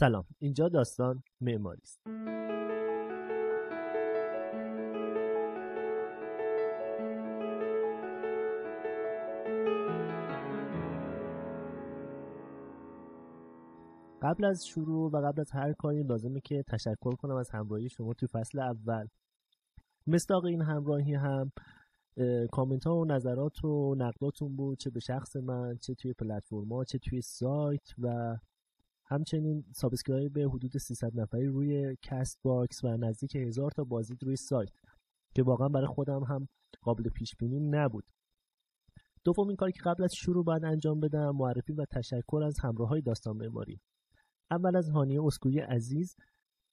سلام. اینجا داستان معماری است. قبل از شروع و قبل از هر کاری لازمه که تشکر کنم از همراهی شما توی فصل اول. مستاق این همراهی هم کامنت ها و نظرات و نقداتون بود چه به شخص من چه توی پلتفرما چه توی سایت و همچنین subscribe به حدود 300 نفری روی Castbox و نزدیک هزار تا بازدید روی سایت که واقعا برای خودم هم قابل پیش بینی نبود. دومین کاری که قبل از شروع باید انجام بدم معرفی و تشکر از همراه های داستان معماری. اول از هانیه اسکوی عزیز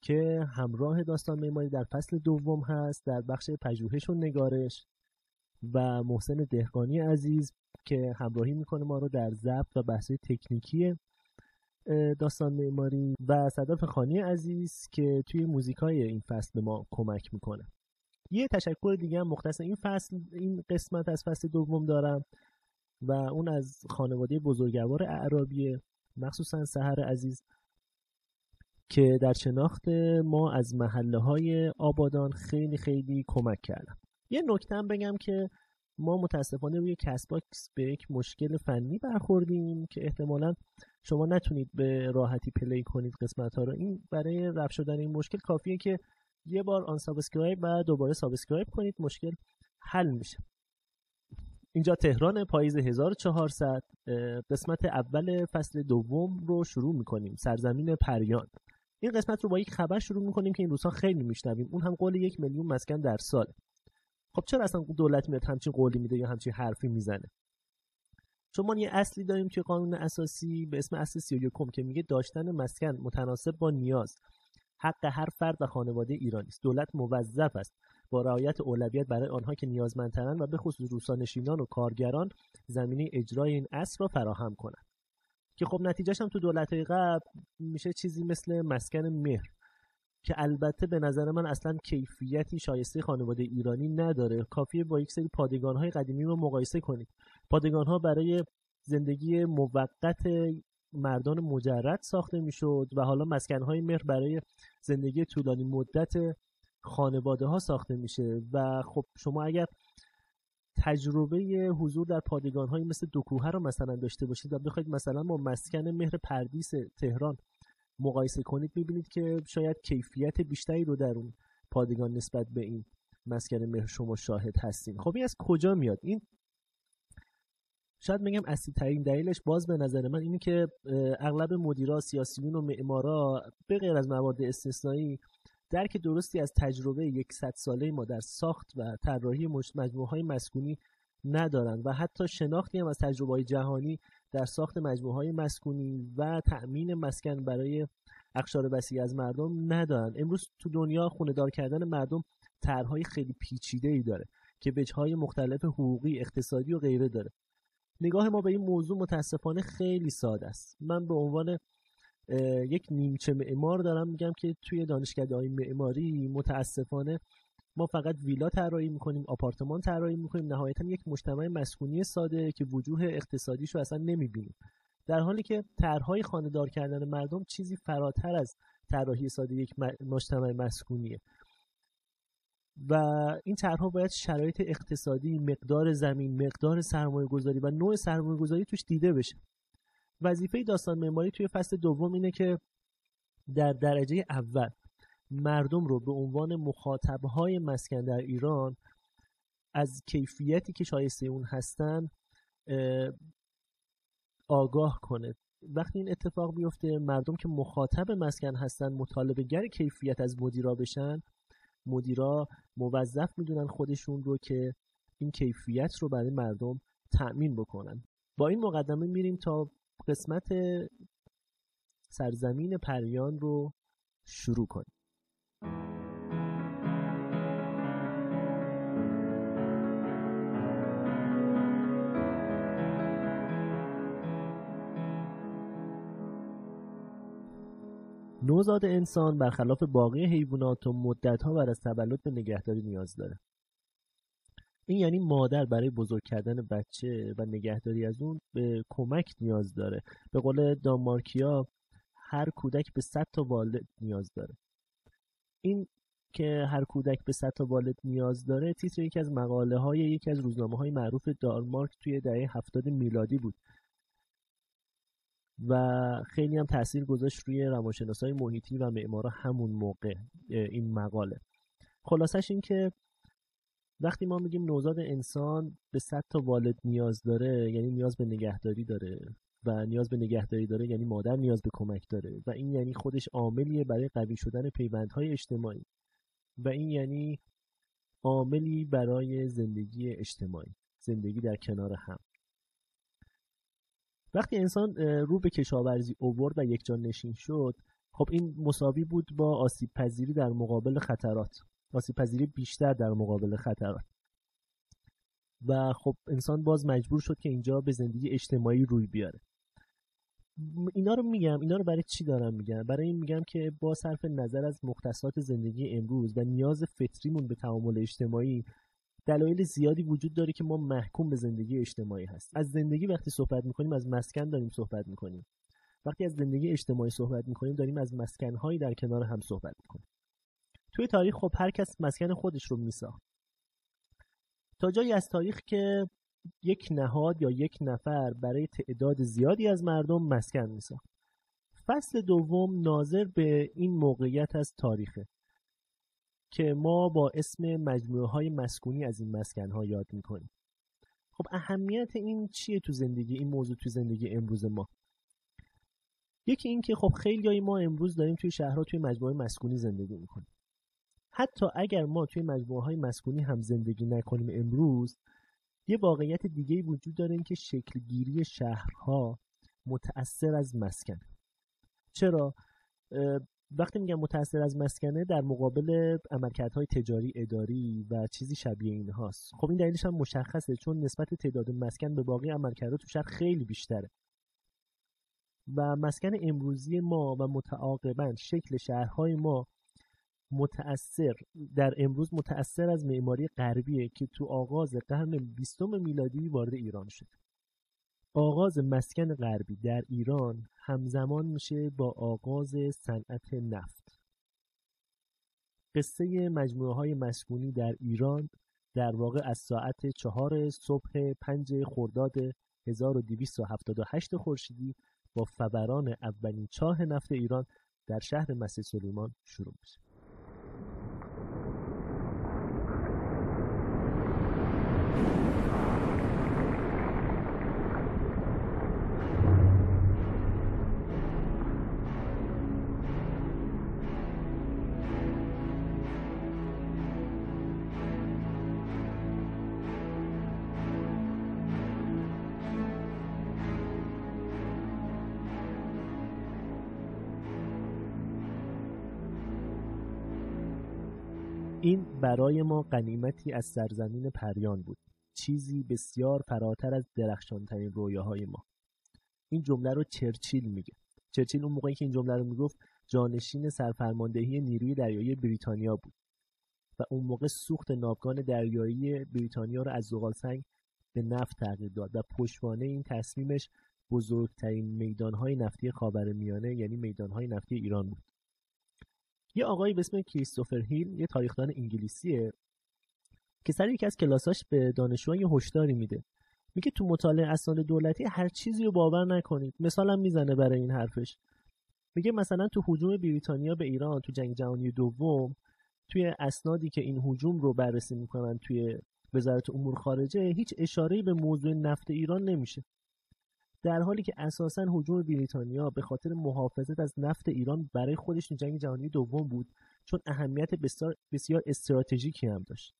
که همراه داستان معماری در فصل دوم هست در بخش پژوهش و نگارش و محسن دهقانی عزیز که همراهی می‌کنه ما رو در ضبط و بحث تکنیکی داستان معماری و صدف خانی عزیز که توی موزیک های این فصل به ما کمک می‌کنه. یه تشکر دیگه هم مختص این فصل این قسمت از فصل دوم دارم و اون از خانواده بزرگوار اعرابی مخصوصا سهر عزیز که در شناخت ما از محله های آبادان خیلی خیلی کمک کردم یه نکته بگم که ما متاسفانه روی Castbox به یک مشکل فنی برخوردیم که احتمالا شما نتونید به راحتی play کنید قسمت ها رو. این برای رفع شدن این مشکل کافیه که یه بار unsubscribe و دوباره subscribe کنید مشکل حل میشه. اینجا تهران پاییز 1400 قسمت اول فصل دوم رو شروع می‌کنیم. سرزمین پریان. این قسمت رو با یک خبر شروع می‌کنیم که این روزها خیلی میشنویم. اون هم قول یک میلیون مسکن در سال. خب چرا اصلا دولت میاد همچین قولی میده یا همچین حرفی می‌زنه؟ چون ما یه اصلی داریم که قانون اساسی به اسم اصل 31 که میگه داشتن مسکن متناسب با نیاز حق هر فرد و خانواده ایرانی است. دولت موظف است با رعایت اولویت برای آنها که نیازمندترند و به خصوص روسانشینان و کارگران زمینه اجرای این اصل را فراهم کنند. که خب نتیجهش هم تو دولت قبل میشه چیزی مثل مسکن مهر. که البته به نظر من اصلا کیفیتی شایسته خانواده ایرانی نداره. کافیه با یک سری پادگان های قدیمی رو مقایسه کنید. پادگان ها برای زندگی موقت مردان مجرد ساخته می‌شد و حالا مسکن های مهر برای زندگی طولانی مدت خانواده ها ساخته میشه و خب شما اگر تجربه حضور در پادگان های مثل دکوهه رو مثلا داشته باشید و بخواید مثلا با مسکن مهر پردیس تهران مقایسه کنید می‌بینید که شاید کیفیت بیشتری رو در اون پادگان نسبت به این مسکن مهر شما شاهد هستین خب این از کجا میاد؟ این شاید بگم اصلی ترین دلیلش باز به نظر من اینه که اغلب مدیرا سیاسیون و معمارا به غیر از مواد استثنایی درک درستی از تجربه یکصد ساله ما در ساخت و طراحی مجموعه های مسکونی ندارند و حتی شناختی هم از تجربه های جهانی در ساخت مجموعه مسکونی و تأمین مسکن برای اقشار وسیع از مردم ندارن. امروز تو دنیا خونه دار کردن مردم طرحهای خیلی پیچیده ای داره که وجههای مختلف حقوقی اقتصادی و غیره داره. نگاه ما به این موضوع متاسفانه خیلی ساده است. من به عنوان یک نیمچه معمار دارم میگم که توی دانشکده های معماری متاسفانه ما فقط ویلا طراحی می‌کنیم آپارتمان طراحی می‌کنیم. نهایتا یک مجتمع مسکونی ساده که وجوه اقتصادیش رو اصلا نمی‌بینیم. در حالی که طرحهای خانهدار کردن مردم چیزی فراتر از طراحی ساده یک مجتمع مسکونیه. و این طرحها باید شرایط اقتصادی مقدار زمین مقدار سرمایه گذاری و نوع سرمایه گذاری توش دیده بشه. وظیفه داستان معماری توی فصل دوم اینه که در درجه اول مردم رو به عنوان مخاطبهای مسکن در ایران از کیفیتی که شایسته اون هستن آگاه کنه. وقتی این اتفاق بیفته مردم که مخاطب مسکن هستن مطالبه گر کیفیت از مدیرا بشن مدیرا موظف می‌دونن خودشون رو که این کیفیت رو برای مردم تأمین بکنن. با این مقدمه میریم تا قسمت سرزمین پریان رو شروع کنیم. نوزاد انسان برخلاف باقی حیوانات و مدتها بر از تولد به نگهداری نیاز داره. این یعنی مادر برای بزرگ کردن بچه و نگهداری از اون به کمک نیاز داره. به قول دانمارکیا هر کودک به صد تا والد نیاز داره. این که هر کودک به صد تا والد نیاز داره تیتر یکی از مقاله های یکی از روزنامه های معروف دارمارک توی دهه هفتاد میلادی بود. و خیلی هم تاثیر گذاشت روی روانشناسای محیطی و معمارا همون موقع این مقاله. خلاصش این که وقتی ما میگیم نوزاد انسان به صد تا والد نیاز داره یعنی نیاز به نگهداری داره و نیاز به نگهداری داره یعنی مادر نیاز به کمک داره و این یعنی خودش عاملیه برای قوی شدن پیوندهای اجتماعی و این یعنی عاملی برای زندگی اجتماعی زندگی در کنار هم. وقتی انسان رو به کشاورزی اوورد و یک جان نشین شد خب این مساوی بود با آسیب پذیری در مقابل خطرات. آسیب پذیری بیشتر در مقابل خطرات. و خب انسان باز مجبور شد که اینجا به زندگی اجتماعی روی بیاره. اینا رو میگم. اینا رو برای چی دارم میگم؟ برای این میگم که با صرف نظر از مختصات زندگی امروز و نیاز فطریمون به تعامل اجتماعی دلایل زیادی وجود داره که ما محکوم به زندگی اجتماعی هست از زندگی وقتی صحبت می‌کنیم از مسکن داریم صحبت می‌کنیم. وقتی از زندگی اجتماعی صحبت می‌کنیم داریم از مسکنهایی در کنار هم صحبت می‌کنیم. توی تاریخ خب هر کس مسکن خودش رو میساخت. تا جایی از تاریخ که یک نهاد یا یک نفر برای تعداد زیادی از مردم مسکن میساخت. فصل دوم ناظر به این موقعیت از تاریخه. که ما با اسم مجموعه های مسکونی از این مسکن ها یاد می‌کنیم. خب اهمیت این چیه تو زندگی این موضوع تو زندگی امروز ما؟ یکی این که خب خیلی ما امروز داریم توی شهرها توی مجموعه مسکونی زندگی می‌کنیم. حتی اگر ما توی مجموعه های مسکونی هم زندگی نکنیم امروز یه واقعیت دیگه وجود داره که شکلگیری شهرها متأثر از مسکن. چرا؟ وقتی میگم متأثر از مسکنه در مقابل عملکردهای تجاری اداری و چیزی شبیه این هاست خب این دلیلش هم مشخصه چون نسبت تعداد مسکن به باقی عملکردها تو شهر خیلی بیشتره. و مسکن امروزی ما و متعاقبا شکل شهرهای ما متأثر در امروز متأثر از معماری غربیه که تو آغاز قرن بیستم میلادی وارد ایران شد. آغاز مسکن غربی در ایران همزمان میشه با آغاز صنعت نفت. قصه مجموعه های مسکونی در ایران در واقع از ساعت چهار صبح پنج خرداد 1278 خورشیدی با فوران اولین چاه نفت ایران در شهر مسجد سلیمان شروع میشه. برای ما قنیمتی از سرزمین پریان بود. چیزی بسیار فراتر از درخشانترین رویاهای ما. این جمله رو چرچیل میگه. چرچیل اون موقعی که این جمله رو می‌گفت جانشین سرفرماندهی نیروی دریایی بریتانیا بود. و اون موقع سوخت ناوگان دریایی بریتانیا رو از زغال سنگ به نفت تغییر داد و پشتوانه این تصمیمش بزرگترین میدانهای نفتی خاورمیانه یعنی میدانهای نفتی ایران بود. یه آقایی به اسم کریستوفر هیل یه تاریخدان انگلیسیه که سر یکی از کلاساش به دانشجوها یه هشداری میده. میگه تو مطالعه اسناد دولتی هر چیزی رو باور نکنید. مثالم می‌زنه برای این حرفش. میگه مثلا تو حجوم بریتانیا به ایران تو جنگ جهانی دوم توی اسنادی که این حجوم رو بررسی می‌کنن توی وزارت امور خارجه هیچ اشاره‌ای به موضوع نفت ایران نمیشه. در حالی که اساسا حجوم بریتانیا به خاطر محافظت از نفت ایران برای خودش جنگ جهانی دوم بود چون اهمیت بسیار, بسیار استراتژیکی هم داشت.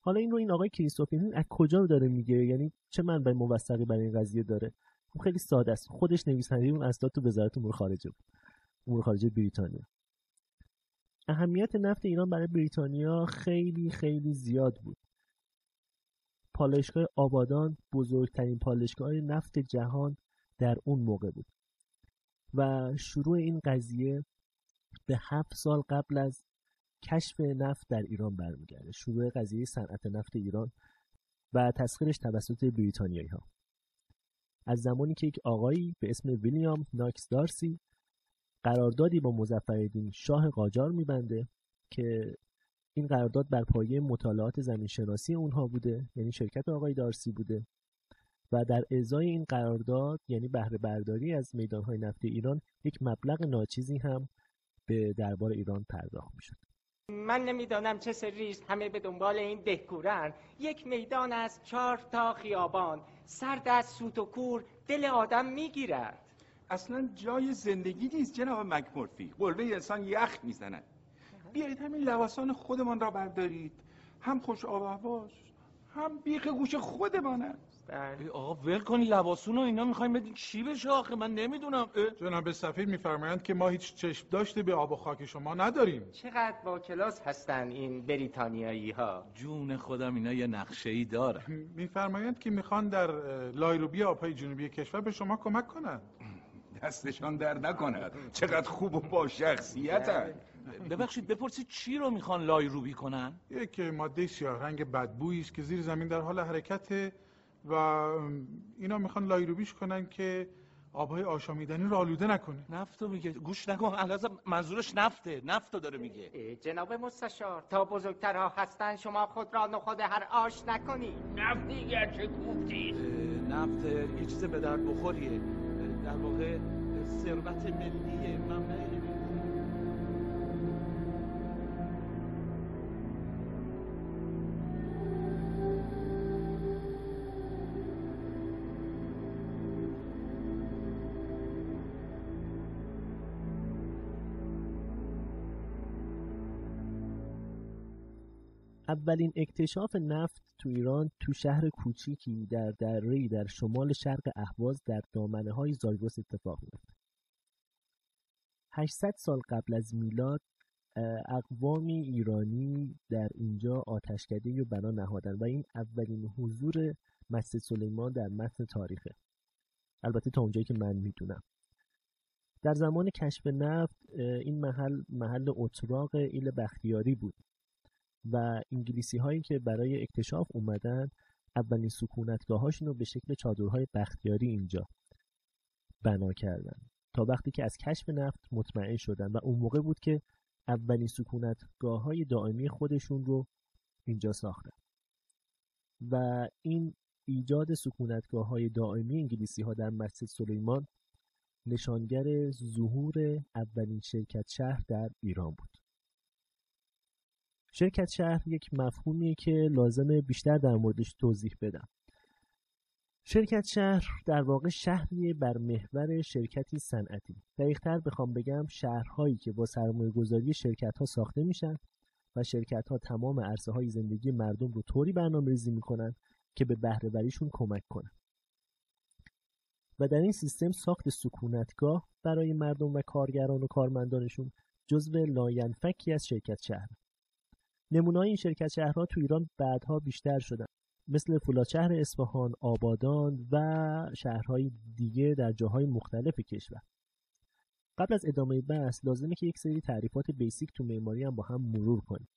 حالا این رو این آقای کریستوفین از کجا داره میگه؟ یعنی چه منبع موثقی برای این قضیه داره؟ خب خیلی ساده است. خودش نویسنده اون اسناد تو وزارت امور خارجه بود. امور خارجه بریتانیا. اهمیت نفت ایران برای بریتانیا خیلی خیلی زیاد بود. پالایشگاه آبادان بزرگترین پالایشگاه نفت جهان در اون موقع بود. و شروع این قضیه به هفت سال قبل از کشف نفت در ایران برمیگرده. شروع قضیه صنعت نفت ایران و تسخیرش توسط بریتانیایی ها از زمانی که یک آقایی به اسم ویلیام ناکس دارسی قراردادی با مزفردین شاه قاجار میبنده که این قرارداد بر پایه مطالعات زمین شناسی اونها بوده یعنی شرکت آقای دارسی بوده. و در ازای این قرارداد یعنی بهره برداری از میدانهای نفتی ایران یک مبلغ ناچیزی هم به دربار ایران پرداخت می‌شد. من نمی‌دانم چه سریست همه به دنبال این دهکورن یک میدان از چهار تا خیابان سرد از سوت و کور دل آدم می‌گیرد. اصلا جای زندگی نیست جناب مکمورفی قلبه انسان یخ می‌زند. بیایید همین لباسان خودمان را بردارید. هم خوش آب هم بیخ گوش خودمان است. بله. آقا ول کنی لباسون و اینا می‌خوایم بدین چی بشه آخه؟ من نمی‌دونم. جناب سفیر میفرمایند که ما هیچ چشم داشته به آب و خاک شما نداریم. چقدر با کلاس هستن این بریتانیایی ها جون خودم اینا یه نقشه ای داره میفرمایند که می‌خوان در لایروبی آبهای جنوبی کشور به شما کمک کنند. دستشان در نکند. چقدر خوب و با شخصیت هست. ببخشید بپرسید چی رو می‌خوان لایروبی کنن؟ یک ماده سیاه رنگ بدبویی است که زیر زمین در حال حرکت و اینا می‌خوان لایروبیش کنن که آبهای آشامیدنی رو آلوده نکنه. نفتو میگه. گوش نکن الازم منظورش نفته. نفتو داره میگه. جناب مستشار تا بزرگترها هستن شما خود را نخود هر آش نکنی نفت دیگر چه گفتی نفت یه چیز به درد بخوریه. در واقع ثروت ملی مملکت اولین اکتشاف نفت تو ایران تو شهر کوچیکی در دره در شمال شرق اهواز در دامنه های زایروس اتفاق میفته 800 سال قبل از میلاد اقوامی ایرانی در اینجا آتشکده و بنا نهادن و این اولین حضور مسجد سلیمان در متن تاریخه. البته تا اونجایی که من می‌دونم. در زمان کشف نفت این محل محل اتراق ایل بختیاری بود. و انگلیسی هایی که برای اکتشاف اومدن اولین سکونتگاه هاشون رو به شکل چادرهای بختیاری اینجا بنا کردن. تا وقتی که از کشف نفت مطمئن شدن و اون موقع بود که اولین سکونتگاه های دائمی خودشون رو اینجا ساختن. و این ایجاد سکونتگاه های دائمی انگلیسی ها در مسجد سلیمان نشانگر ظهور اولین شرکت شهر در ایران بود. شرکت شهر یک مفهومیه که لازمه بیشتر در موردش توضیح بدم. شرکت شهر در واقع شهری بر محور شرکتی صنعتی. دقیقتر بخوام بگم شهرهایی که با سرمایه گذاری شرکت ها ساخته میشن و شرکت ها تمام عرصه های زندگی مردم رو طوری برنامه ریزی می‌کنن که به بهرهوریشون کمک کنن. و در این سیستم ساخت سکونتگاه برای مردم و کارگران و کارمندانشون جزو لاینفکی از شرکت شهر. نمونه‌های این شرکت شهرها تو ایران بعدها بیشتر شدن مثل فولادشهر اصفهان، آبادان و شهرهای دیگه در جاهای مختلف کشور. قبل از ادامه بحث لازمه که یک سری تعریفات بیسیک تو معماری هم با هم مرور کنیم.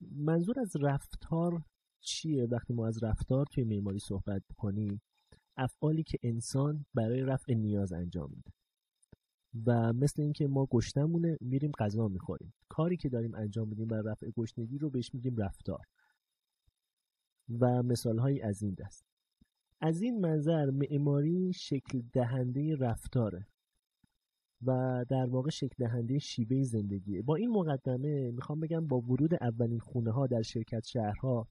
منظور از رفتار چیه وقتی ما از رفتار توی معماری صحبت کنیم؟ افعالی که انسان برای رفع نیاز انجام میده. و مثل اینکه ما گشتمونه میریم غذا می‌خوریم. کاری که داریم انجام میدیم برای رفع گشنگی رو بهش میگیم رفتار. و مثال هایی از این دست. از این منظر معماری شکل دهنده رفتاره و در واقع شکل دهنده شیوه زندگیه. با این مقدمه می‌خوام بگم با ورود اولین خونه ها در شرکت شهرها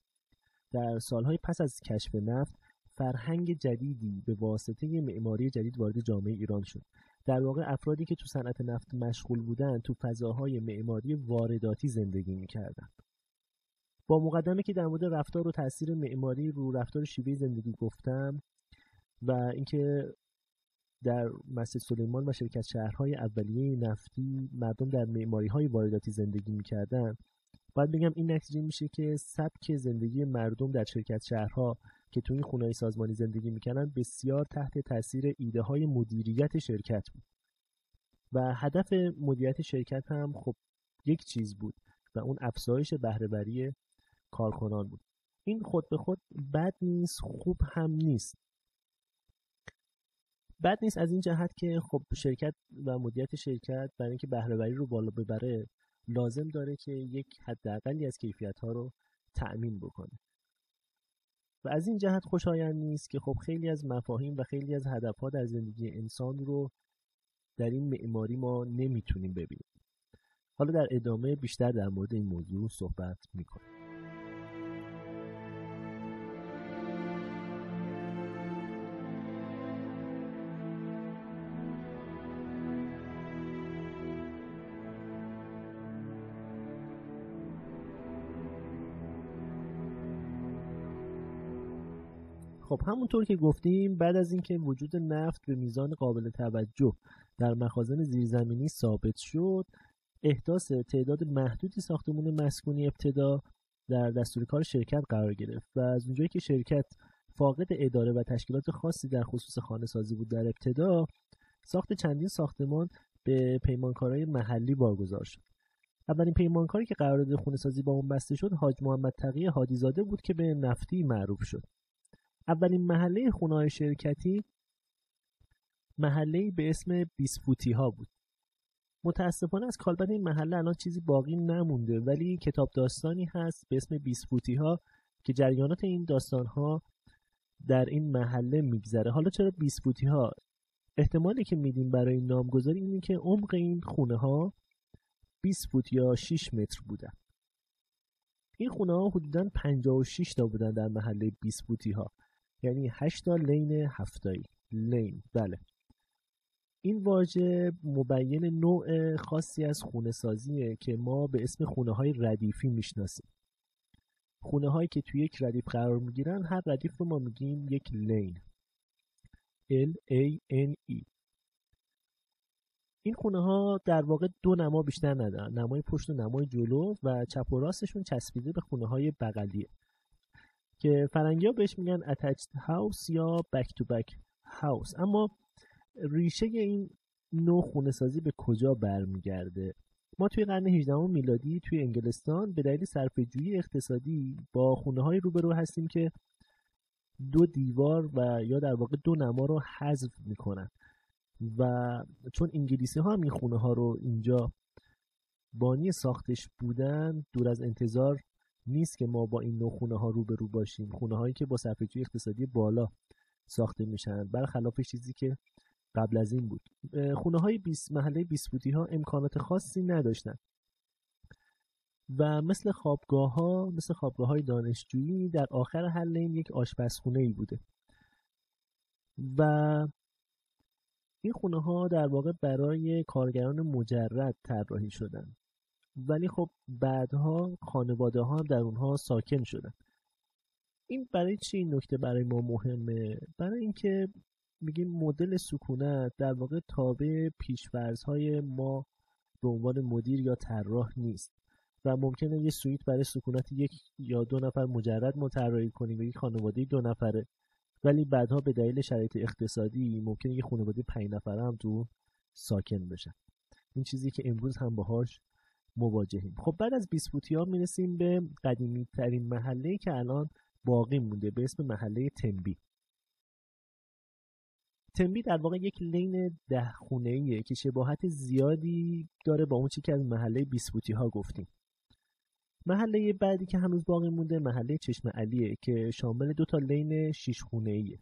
در سالهای پس از کشف نفت فرهنگ جدیدی به واسطه معماری جدید وارد جامعه ایران شد. در واقع افرادی که تو صنعت نفت مشغول بودن تو فضاهای معماری وارداتی زندگی می‌کردن. با مقدمه که در مورد رفتار و تاثیر معماری رو رفتار شیوه زندگی گفتم و اینکه در مسجد سلیمان و شرکت شهرهای اولیه نفتی مردم در معماری های وارداتی زندگی می‌کردن باید بگم این نتیجه میشه که سبک زندگی مردم در شرکت شهرها که تو این خونه سازمانی زندگی می‌کنن بسیار تحت تاثیر ایده های مدیریت شرکت بود. و هدف مدیریت شرکت هم خب یک چیز بود و اون افزایش بهرهوری کارکنان بود. این خود به خود بد نیست خوب هم نیست. بد نیست از این جهت که خب شرکت و مدیریت شرکت برای اینکه بهرهوری رو بالا ببره لازم داره که یک حداقلی از کیفیت ها رو تأمین بکنه. و از این جهت خوشایند نیست که خب خیلی از مفاهیم و خیلی از هدف ها در زندگی انسان رو در این معماری ما نمی‌تونیم ببینیم. حالا در ادامه بیشتر در مورد این موضوع صحبت می‌کنیم همونطور که گفتیم بعد از اینکه وجود نفت به میزان قابل توجه در مخازن زیرزمینی ثابت شد احداث تعداد محدودی ساختمون مسکونی ابتدا در دستور کار شرکت قرار گرفت و از اونجایی که شرکت فاقد اداره و تشکیلات خاصی در خصوص خانه سازی بود در ابتدا ساخت چندین ساختمان به پیمانکارهای محلی واگذار شد. اولین پیمانکاری که قرارداد خونه سازی با اون بسته شد حاج محمد تقی هادیزاده بود که به نفتی معروف شد. اولین محله خونه شرکتی محله به اسم بیسفوتی ها بود. متاسفانه از کالبد این محله الان چیزی باقی نمونده ولی کتاب داستانی هست به اسم بیسفوتی ها که جریانات این داستان ها در این محله میگذره. حالا چرا بیسفوتی ها احتمالی که میدیم برای نامگذاری اینه که عمق این خونه ها 20 فوت یا 6 متر بودن این خونه ها حدودا 56 تا بودن در محله 20 فوتی ها یعنی 8 تا لین هفتایی. لین. بله. این واژه مبین نوع خاصی از خونه سازیه که ما به اسم خونه های ردیفی می‌شناسیم. خونه هایی که توی یک ردیف قرار می‌گیرن هر ردیف رو ما میگیم یک لین. L A N E. این خونه ها در واقع دو نما بیشتر ندارن. نمای پشت و نمای جلو و چپ و راستشون چسبیده به خونه های بغلیه. که فرنگی ها بهش میگن attached house یا back to back house. اما ریشه این نوع خونه سازی به کجا برمیگرده؟ ما توی قرن 18 میلادی توی انگلستان به دلیل صرفه‌جویی اقتصادی با خونه های روبرو هستیم که دو دیوار و یا در واقع دو نما رو حذف می‌کنن. و چون انگلیسی ها هم این خونه ها رو اینجا بانی ساختش بودن دور از انتظار نیست که ما با این نوع خونه ها روبرو باشیم. خونه هایی که با صرفه‌جویی اقتصادی بالا ساخته میشن برخلاف چیزی که قبل از این بود. خونه های 20 محله 20 فوتی ها امکانات خاصی نداشتن. و مثل خوابگاه ها مثل خوابگاه های دانشجویی در آخر هر لین یک آشپزخونه ای بوده. و این خونه ها در واقع برای کارگران مجرد طراحی شدن. ولی خب بعدها خانواده ها در اونها ساکن شدن. این برای چی این نکته برای ما مهمه؟ برای اینکه میگیم مدل سکونت در واقع تابع های ما به عنوان مدیر یا طراح نیست و ممکنه یه سویت برای سکونت یک یا دو نفر مجرد ما طراحی کنیم و یک خانواده دو نفره. ولی بعدها به دلیل شرایط اقتصادی ممکنه یه خانواده پنج نفره هم تو ساکن بشن. این چیزی که امروز هم باهاش مواجهیم. خب بعد از بیسپوتی ها می‌رسیم به قدیمی ترین محله که الان باقی مونده به اسم محله تنبی. تنبی در واقع یک لین ده خونه ایه که شباهت زیادی داره با اون چی که از محله بیسپوتی ها گفتیم. محله بعدی که هنوز باقی مونده محله چشم علیه که شامل دو تا لین شیش خونه ایه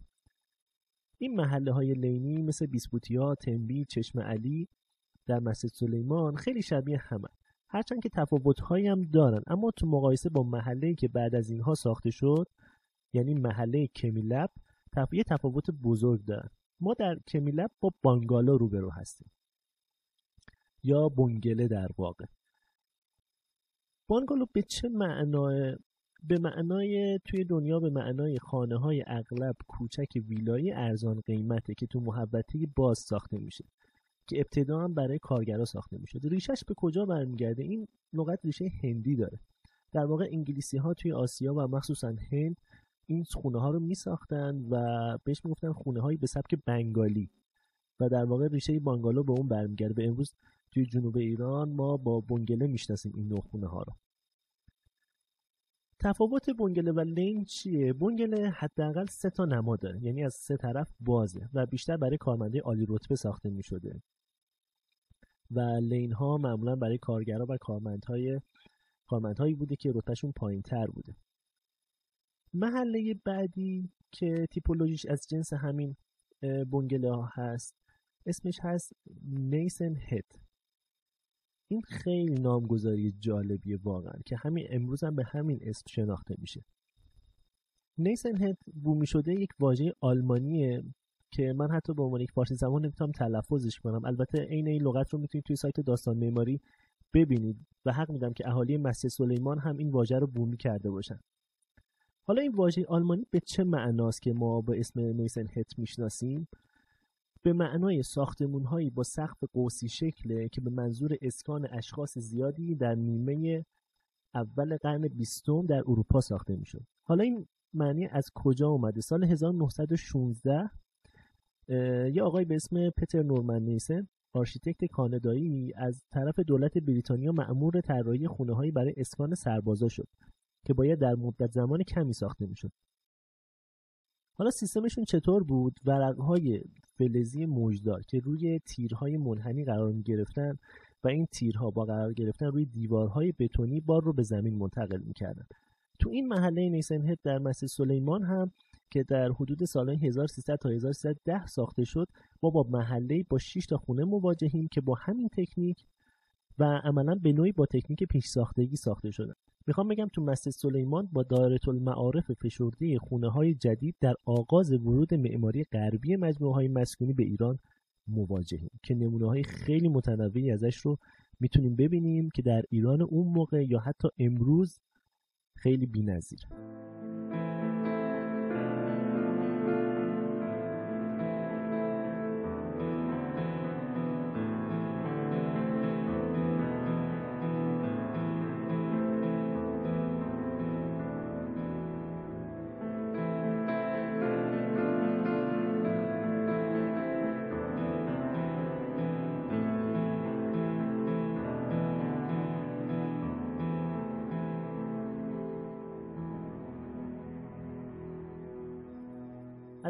این محله های لینی مثل بیسپوتی ها، تنبی، چشم علی در مسجد سلیمان خیلی شبیه همه هرچند که تفاوت هم دارن اما تو مقایسه با محله که بعد از اینها ساخته شد یعنی محله کمیلب یه تفاوت بزرگ دارن. ما در کمیلب با بانگالو روبرو هستیم. یا بنگله در واقع. بانگالو به چه معنای به معنای توی دنیا به معنای خانه های اغلب کوچک ویلایی ارزان قیمته که تو محبته باز ساخته میشه. که ابتدا هم برای کارگرا ساخته میشه ریشش به کجا برمیگرده؟ این لغت ریشه هندی داره. در واقع انگلیسی ها توی آسیا و مخصوصا هند این خونه ها رو می ساختن و بهش می‌گفتن خونه هایی به سبک بنگالی. و در واقع ریشه بانگالو به اون برمیگرده. به امروز توی جنوب ایران ما با بنگله می‌شناسیم این نوع خونه ها رو. تفاوت بنگله و لین چیه؟ بنگله حداقل سه تا نما داره. یعنی از سه طرف بازه و بیشتر برای کارمنده عالی رتبه ساخته می شده و لین ها معمولا برای کارگرا و کارمندهای کارمندهایی بوده که رتبهشون پایین تر بوده. محله بعدی که تیپولوژیش از جنس همین بنگله ها هست اسمش هست نیسن هد این خیلی نامگذاری جالبیه واقعا که همین امروز هم به همین اسم شناخته میشه. نیسن هد بومی شده یک واژه آلمانیه که من حتی به عنوان یک فارسی زبان نمی‌تونم تلفظش کنم. البته عین این لغت رو می‌تونید توی سایت داستان معماری ببینید و حق میدم که اهالی مسجد سلیمان هم این واژه رو بومی کرده باشن. حالا این واژه آلمانی به چه معناست که ما به اسم نیسن هت می‌شناسیم؟ به معنای ساختمون هایی با سقف قوسی شکله که به منظور اسکان اشخاص زیادی در نیمه اول قرن بیستم در اروپا ساخته می‌شد. حالا این معنی از کجا اومده؟ سال 1916 یه آقای به اسم پتر نورمن نیسن آرشیتکت کانادایی از طرف دولت بریتانیا مأمور طراحی خونه هایی برای اسکان سربازا شد که باید در مدت زمان کمی ساخته می‌شد. حالا سیستمشون چطور بود؟ ورقهای فلزی موجدار که روی تیرهای منحنی قرار می گرفتن و این تیرها با قرار گرفتن روی دیوارهای بتونی بار رو به زمین منتقل می‌کردن. تو این محله نیسنهد در مسجد سلیمان هم که در حدود سالهای 1300 تا 1310 ساخته شد ما با محله با 6 تا خونه مواجهیم که با همین تکنیک و عملا به نوعی با تکنیک پیش ساختگی ساخته شدن. می‌خوام بگم تو مسجد سلیمان با دایره المعارف فشرده خونه های جدید در آغاز ورود معماری غربی مجموعه های مسکونی به ایران مواجهیم که نمونه های خیلی متنوعی ازش رو می‌تونیم ببینیم که در ایران اون موقع یا حتی امروز خیلی بی‌نظیر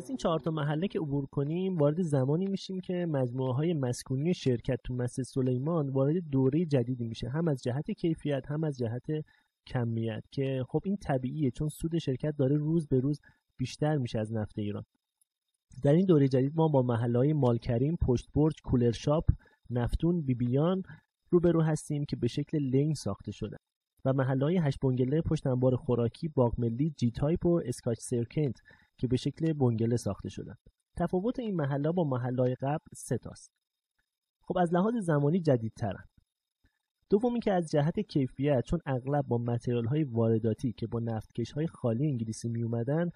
از این چهار تا محله که عبور کنیم وارد زمانی میشیم که مجموعه های مسکونی شرکت تو مسجد سلیمان وارد دوره جدیدی میشه. هم از جهت کیفیت هم از جهت کمیت که خب این طبیعیه چون سود شرکت داره روز به روز بیشتر میشه از نفت ایران. در این دوره جدید ما با محله های مال کریم، پشت برج، Cooler Shop، نفتون، بی‌بیان روبرو هستیم که به شکل line ساخته شدن و محله های هشت بنگله پشت انبار خوراکی، باغ ملی، G Type و Scotch Crescent که به شکل بنگله ساخته شدن. تفاوت این محله با محله قبل سه تاست. خب از لحاظ زمانی جدیدترن. دومی که از جهت کیفیت چون اغلب با متریال های وارداتی که با نفتکش های خالی انگلیسی می اومدن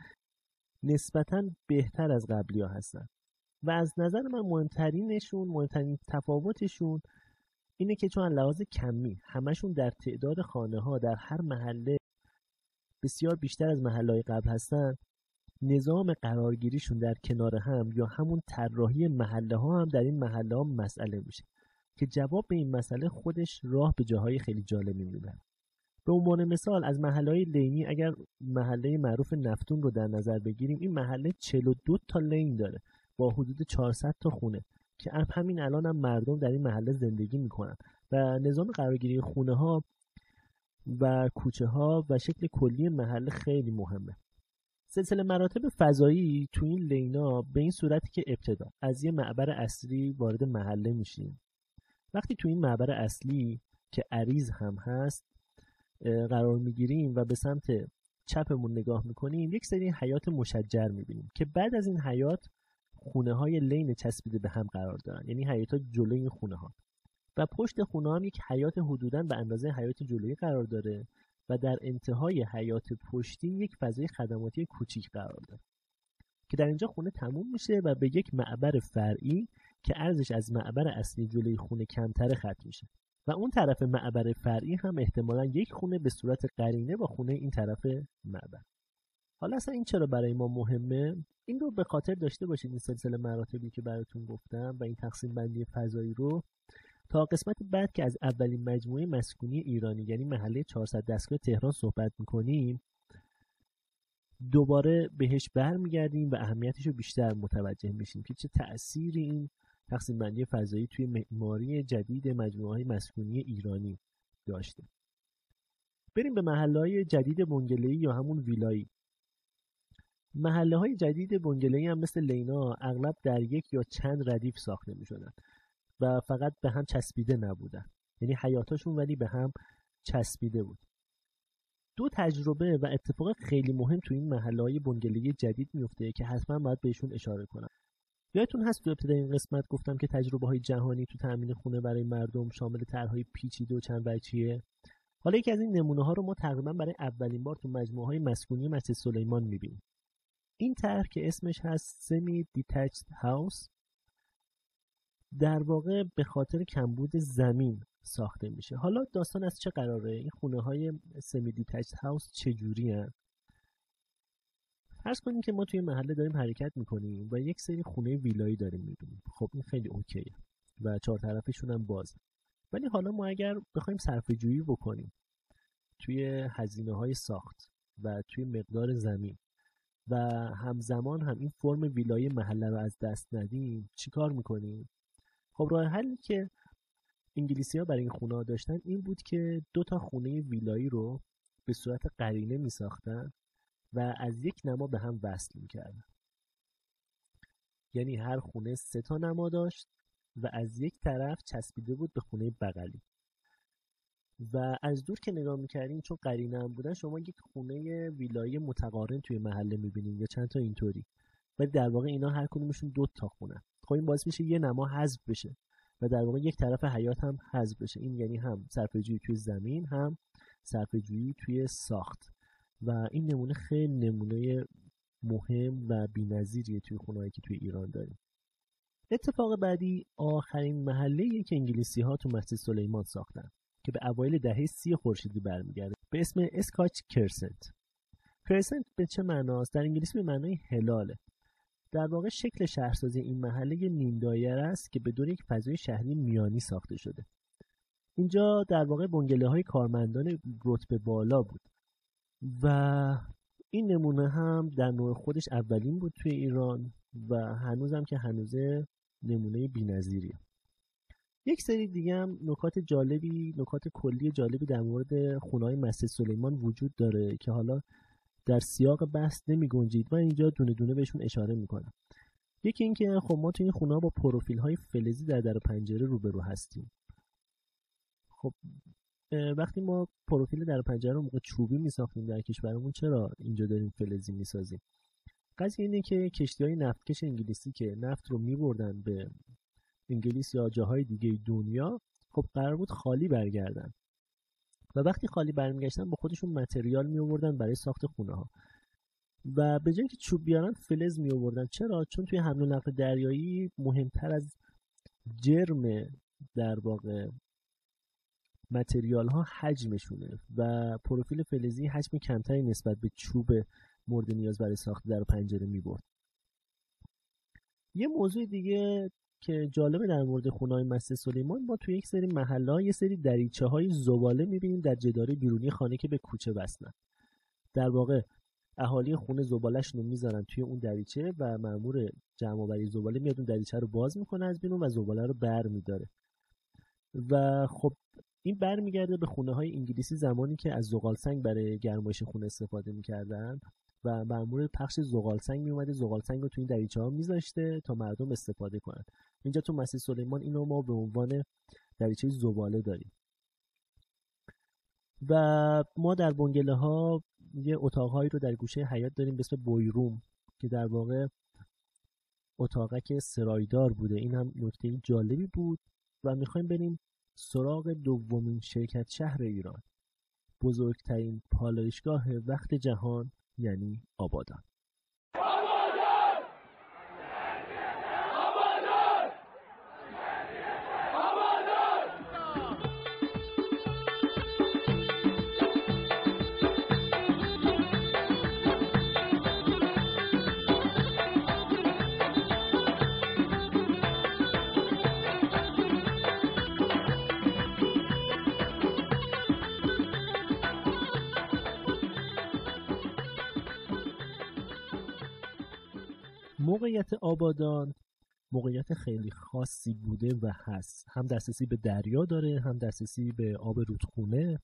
نسبتا بهتر از قبلی ها هستن. و از نظر من مهمترینشون مهمترین تفاوتشون اینه که چون لحاظ کمی همشون در تعداد خانه ها در هر محله بسیار بیشتر از محله قبل هستن نظام قرارگیریشون در کنار هم یا همون طراحی محله ها هم در این محله ها مسئله میشه که جواب به این مسئله خودش راه به جاهای خیلی جالبی می‌بره به عنوان مثال از محله های لینی اگر محله معروف نفتون رو در نظر بگیریم این محله 42 تا لین داره با حدود 400 تا خونه که همین الان هم مردم در این محله زندگی می‌کنن و نظام قرارگیری خونه ها و کوچه ها و شکل کلی محله خیلی مهمه. سلسله مراتب فضایی تو این لینا به این صورتی که ابتدا. از یه معبر اصلی وارد محله میشیم. وقتی تو این معبر اصلی که عریض هم هست قرار می‌گیریم و به سمت چپمون نگاه می‌کنیم یک سری حیات مشجر می‌بینیم که بعد از این حیات خونه های لین چسبیده به هم قرار دارن. یعنی حیات جلوی خونه ها و پشت خونه هم یک حیات حدودا به اندازه حیات جلویی قرار داره. و در انتهای حیات پشتی یک فضای خدماتی کوچیک قرار داره که در اینجا خونه تموم میشه و به یک معبر فرعی که ارزش از معبر اصلی جلوی خونه کمتره ختم میشه. و اون طرف معبر فرعی هم احتمالا یک خونه به صورت قرینه با خونه این طرف معبر. حالا اصلا این چرا برای ما مهمه؟ این رو به خاطر داشته باشید این سلسله مراتبی که براتون گفتم و این تقسیم بندی فضایی رو. تا قسمت بعد که از اولین مجموعه مسکونی ایرانی یعنی محله 400 دستگاه تهران صحبت می‌کنیم دوباره بهش برمیگردیم و اهمیتش رو بیشتر متوجه میشیم که چه تأثیری این تقسیم بندی فضایی توی معماری جدید مجموعه های مسکونی ایرانی داشته. بریم به محله های جدید بنگله‌ای یا همون ویلایی. محله های جدید بنگله‌ای هم مثل لینا اغلب در یک یا چند ردیف ساخته می شدن و فقط به هم چسبیده نبودن. یعنی حیاتاشون ولی به هم چسبیده بود. دو تجربه و اتفاق خیلی مهم تو این محله های جدید میفته که حتما باید بهشون اشاره کنم. یادتون هست تو ابتدای این قسمت گفتم که تجربه های جهانی تو تامین خونه برای مردم شامل طرحهای پیچیده و چند وجهیه. حالا یکی از این نمونه ها رو ما تقریبا برای اولین بار تو مجموعه های مسکونی مسجد سلیمان می‌بینیم. این طرح که اسمش هست سمی دیتچد هاوس در واقع به خاطر کمبود زمین ساخته میشه. حالا داستان از چه قراره؟ این خونه های سمی دیتچد هاوس چجوری هن؟ فرض کنیم که ما توی محله داریم حرکت می‌کنیم و یک سری خونه ویلایی داریم می‌بینیم. خب این خیلی اوکیه و چهار طرفشون هم بازه ولی حالا ما اگر بخوایم صرفه جویی بکنیم توی هزینه های ساخت و توی مقدار زمین و همزمان هم این فرم ویلای محله رو از دست ندیم چیکار می‌کنیم؟ خب راه حلی که انگلیسی ها برای این خونه ها داشتن این بود که دو تا خونه ویلایی رو به صورت قرینه می ساختن و از یک نما به هم وصل می کردن. یعنی هر خونه سه تا نما داشت و از یک طرف چسبیده بود به خونه بغلی. و از دور که نگاه می‌کردین چون قرینه هم بودن شما یک خونه ویلایی متقارن توی محله می‌بینین یا چند تا اینطوری. ولی در واقع اینا هر کدومشون دو تا خونه خب این باعث میشه یه نما حذف بشه و در واقع یک طرف حیات هم حذف بشه. این یعنی هم صرفه توی زمین هم صرفه توی ساخت. و این نمونه خیلی نمونه مهم و بی‌نظیریه توی خونهایی که توی ایران داریم. اتفاق بعدی آخرین محله که انگلیسی ها تو مسجد سلیمان ساختن که به اوایل دهه سی خورشیدی برمیگرده. به اسم اسکاچ کرسنت. کرسنت به چه معناست؟ در انگلیسی به معنای هلاله. در واقع شکل شهرسازی این محله نیم دایر است که به دور یک فضای شهری میانی ساخته شده. اینجا در واقع بنگله های کارمندان رتبه بالا بود و این نمونه هم در نوع خودش اولین بود توی ایران و هنوزم که هنوزه نمونه بی‌نظیریه. یک سری دیگه هم نکات جالبی نکات کلی جالبی در مورد خونه‌های مسجد سلیمان وجود داره که حالا در سیاق بحث نمی گنجید و اینجا دونه دونه بهشون اشاره می‌کنم. یکی اینکه خب ما توی این خونه با پروفیل های فلزی در در پنجره روبرو هستیم. خب وقتی ما پروفیل در پنجره رو موقع چوبی می ساختیم در کشورمون چرا اینجا داریم فلزی می سازیم قضیه اینه که کشتی های نفتکش انگلیسی که نفت رو می بردن به انگلیس یا جاهای دیگه دنیا خب قرار بود خالی برگردن. و وقتی خالی برمیگشتن با خودشون متریال می آوردن برای ساخت خونه ها و به جای که چوب بیارن فلز می آوردن چرا؟ چون توی حمل و نقل دریایی مهمتر از جرم در واقع متریال ها حجمشونه و پروفیل فلزی حجم کمتری نسبت به چوب مورد نیاز برای ساخت در پنجره می برد یه موضوع دیگه که جالبه در مورد خونه‌های مسجد سلیمان ما توی یک سری محله یه سری دریچه های زباله می‌بینیم در جدار بیرونی خانه که به کوچه وصلن در واقع اهالی خونه زبالش رو می‌ذارن توی اون دریچه و مامور جمع زباله میاد اون دریچه رو باز می‌کنه از بیرون و زباله رو بر میداره. و خب این برمیگرده به خونه های انگلیسی زمانی که از زغال سنگ برای گرمایش خونه استفاده می‌کردن و مامور پخش زغال سنگ می اومده زغال سنگ رو تو این دریچه ها میذاشته تا مردم استفاده کنن. اینجا تو مسجد سلیمان اینو ما به عنوان دریچه زباله داریم. و ما در بنگله ها یه اتاقهایی رو در گوشه حیات داریم به اسم بویروم که در واقع اتاقک سرایدار بوده. این هم نکته جالبی بود و می‌خوایم بریم سراغ دومین شرکت شهر ایران. بزرگترین پالایشگاه وقت جهان یعنی آبادان. آبادان موقعیت خیلی خاصی بوده و هست. هم دسترسی به دریا داره هم دسترسی به آب رودخونه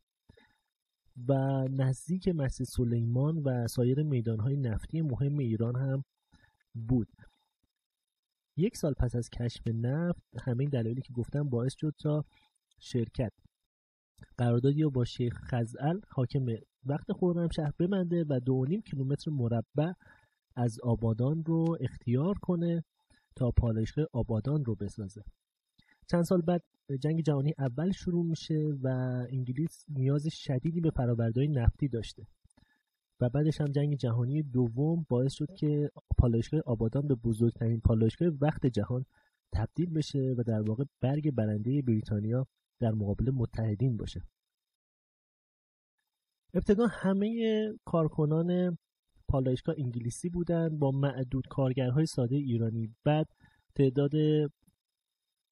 و نزدیک مسجد سلیمان و سایر میدانهای نفتی مهم ایران هم بود. یک سال پس از کشف نفت همین دلایلی که گفتم باعث شد تا شرکت قراردادی رو با شیخ خزعل حاکم وقت شهر ببنده و دو نیم کیلومتر مربع از آبادان رو اختیار کنه تا پالایشگاه آبادان رو بسازه. چند سال بعد جنگ جهانی اول شروع میشه و انگلیس نیاز شدیدی به فرآوردهای نفتی داشته و بعدش هم جنگ جهانی دوم باعث شد که پالایشگاه آبادان به بزرگترین پالایشگاه وقت جهان تبدیل بشه و در واقع برگ برنده بریتانیا در مقابل متحدین باشه. ابتدا همه کارکنان پالایشگاه انگلیسی بودند با معدود کارگرهای ساده ایرانی. بعد تعداد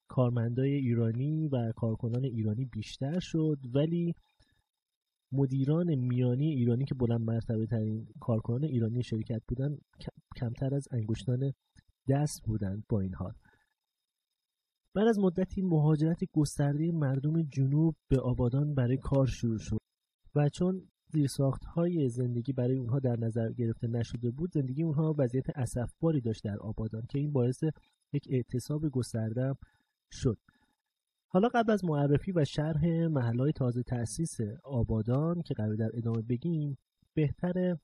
کارمندای ایرانی و کارکنان ایرانی بیشتر شد ولی مدیران میانی ایرانی که بلند مرتبه ترین کارکنان ایرانی شرکت بودن کمتر از انگشتان دست بودند با این حال. بعد از مدتی مهاجرت گسترده مردم جنوب به آبادان برای کار شروع شد و چون زیرساخت های زندگی برای اونها در نظر گرفته نشده بود. زندگی اونها وضعیت اسفباری داشت در آبادان که این باعث یک اعتصاب گسترده شد. حالا قبل از معرفی و شرح محلهای تازه تأسیس آبادان که قرار در ادامه بگیم بهتره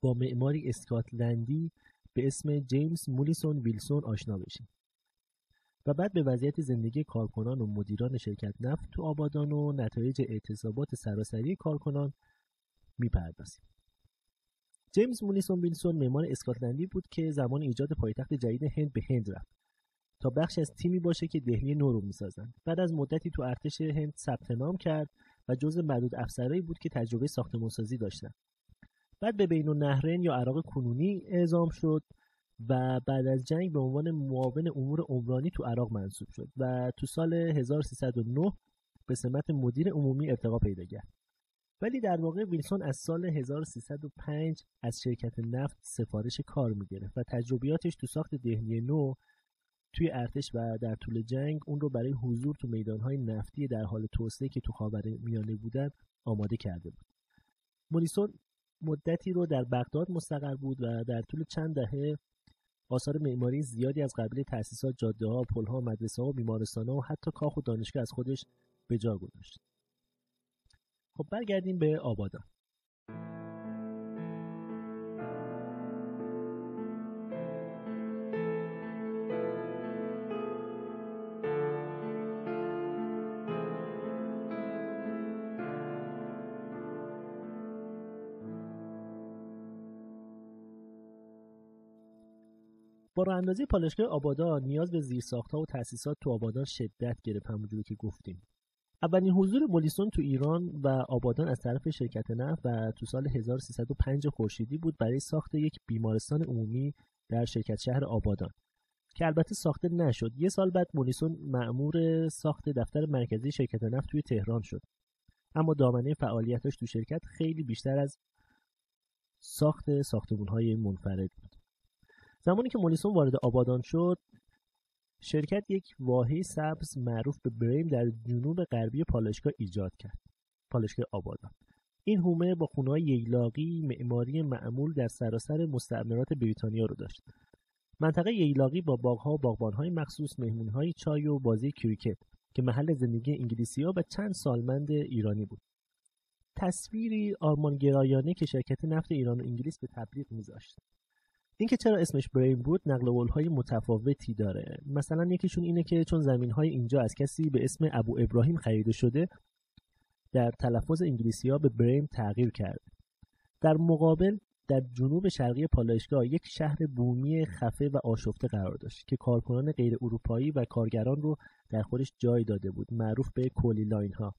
با معماری اسکاتلندی به اسم جیمز مولیسون ویلسون آشنا بشیم. و بعد به وضعیت زندگی کارکنان و مدیران شرکت نفت تو آبادان و نتایج اعتصابات سراسری کارکنان می‌پردازیم. جیمز مونیسون ویلسون معمار اسکاتلندی بود که زمان ایجاد پایتخت جدید هند به هند رفت. تا بخش از تیمی باشه که دهلی نو رو می‌سازن بعد از مدتی تو ارتش هند ثبت نام کرد و جزء معدود افسرهایی بود که تجربه ساختمانسازی داشتن. بعد به بین النهرین یا عراق کنونی اعزام شد و بعد از جنگ به عنوان معاون امور عمرانی تو عراق منصوب شد و تو سال 1309 به سمت مدیر عمومی ارتقا پیدا کرد. ولی در واقع ویلسون از سال 1305 از شرکت نفت سفارش کار می‌گرفت و تجربیاتش تو ساخت دهلی نو توی ارتش و در طول جنگ اون رو برای حضور تو میدانهای نفتی در حال توسعه که تو خاور میانه بودن آماده کرده بود موریسون مدتی رو در بغداد مستقر بود و در طول چند دهه آثار معماری زیادی از قبیل تأسیسات جاده ها، پل ها، مدرسه ها و بیمارستان ها و حتی کاخ و دانشگاه از خودش به جا گذاشت. خب برگردیم به آبادان. با راه اندازی پالایشگاه آبادان نیاز به زیرساختها و تأسیسات تو آبادان شدت گرفت همونجوری که گفتیم اولین حضور مولیسون تو ایران و آبادان از طرف شرکت نفت و تو سال 1305 خورشیدی بود برای ساخت یک بیمارستان عمومی در شرکت شهر آبادان که البته ساخته نشد. یه سال بعد مولیسون معمور ساخت دفتر مرکزی شرکت نفت توی تهران شد. اما دامنه فعالیتش تو شرکت خیلی بیشتر از ساخت ساختمان‌های منفرد بود. زمانی که مولیسون وارد آبادان شد شرکت یک واحه سبز معروف به بریم در جنوب غربی پالایشگاه ایجاد کرد پالایشگاه آبادان این هومه با خونه ییلاقی معماری معمول در سراسر مستعمرات بریتانیا رو داشت. منطقه ییلاقی با باغها و باغبانهای مخصوص مهمونهای چای و بازی کریکت که محل زندگی انگلیسی ها و چند سالمند ایرانی بود. تصویری آرمانگرایانه که شرکت نفت ایران و انگلیس به تبلیغ میذاشت. اینکه چرا اسمش بریم بود نقل های متفاوتی داره. مثلا یکیشون اینه که چون زمین های اینجا از کسی به اسم ابو ابراهیم خریده شده در تلفظ انگلیسی ها به بریم تغییر کرد. در مقابل در جنوب شرقی پالایشگاه یک شهر بومی خفه و آشفته قرار داشت که کارکنان غیر اروپایی و کارگران رو در خودش جای داده بود معروف به coolie line ها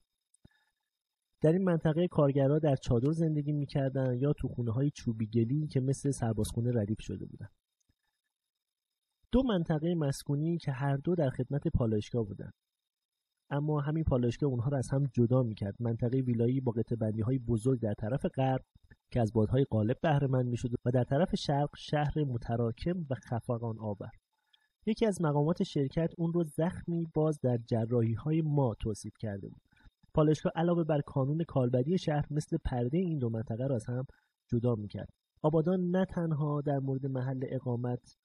در این منطقه کارگرها در چادر زندگی می‌کردن یا تو خونه های چوبی گلی که مثل سربازخونه ردیف شده بودن. دو منطقه مسکونی که هر دو در خدمت پالایشگاه بودن. اما همین پالایشگاه اونها را از هم جدا می‌کرد. منطقه ویلایی با قطع بندی های بزرگ در طرف غرب که از بادهای غالب بهره مند می‌شد و در طرف شرق شهر متراکم و خفقان آور یکی از مقامات شرکت اون رو زخمی باز در جراحی های ما توصیف کرده بود. پالشگاه علاوه بر کانون کالبدی شهر مثل پرده این دو منطقه را از هم جدا می‌کرد آبادان نه تنها در مورد محل اقامت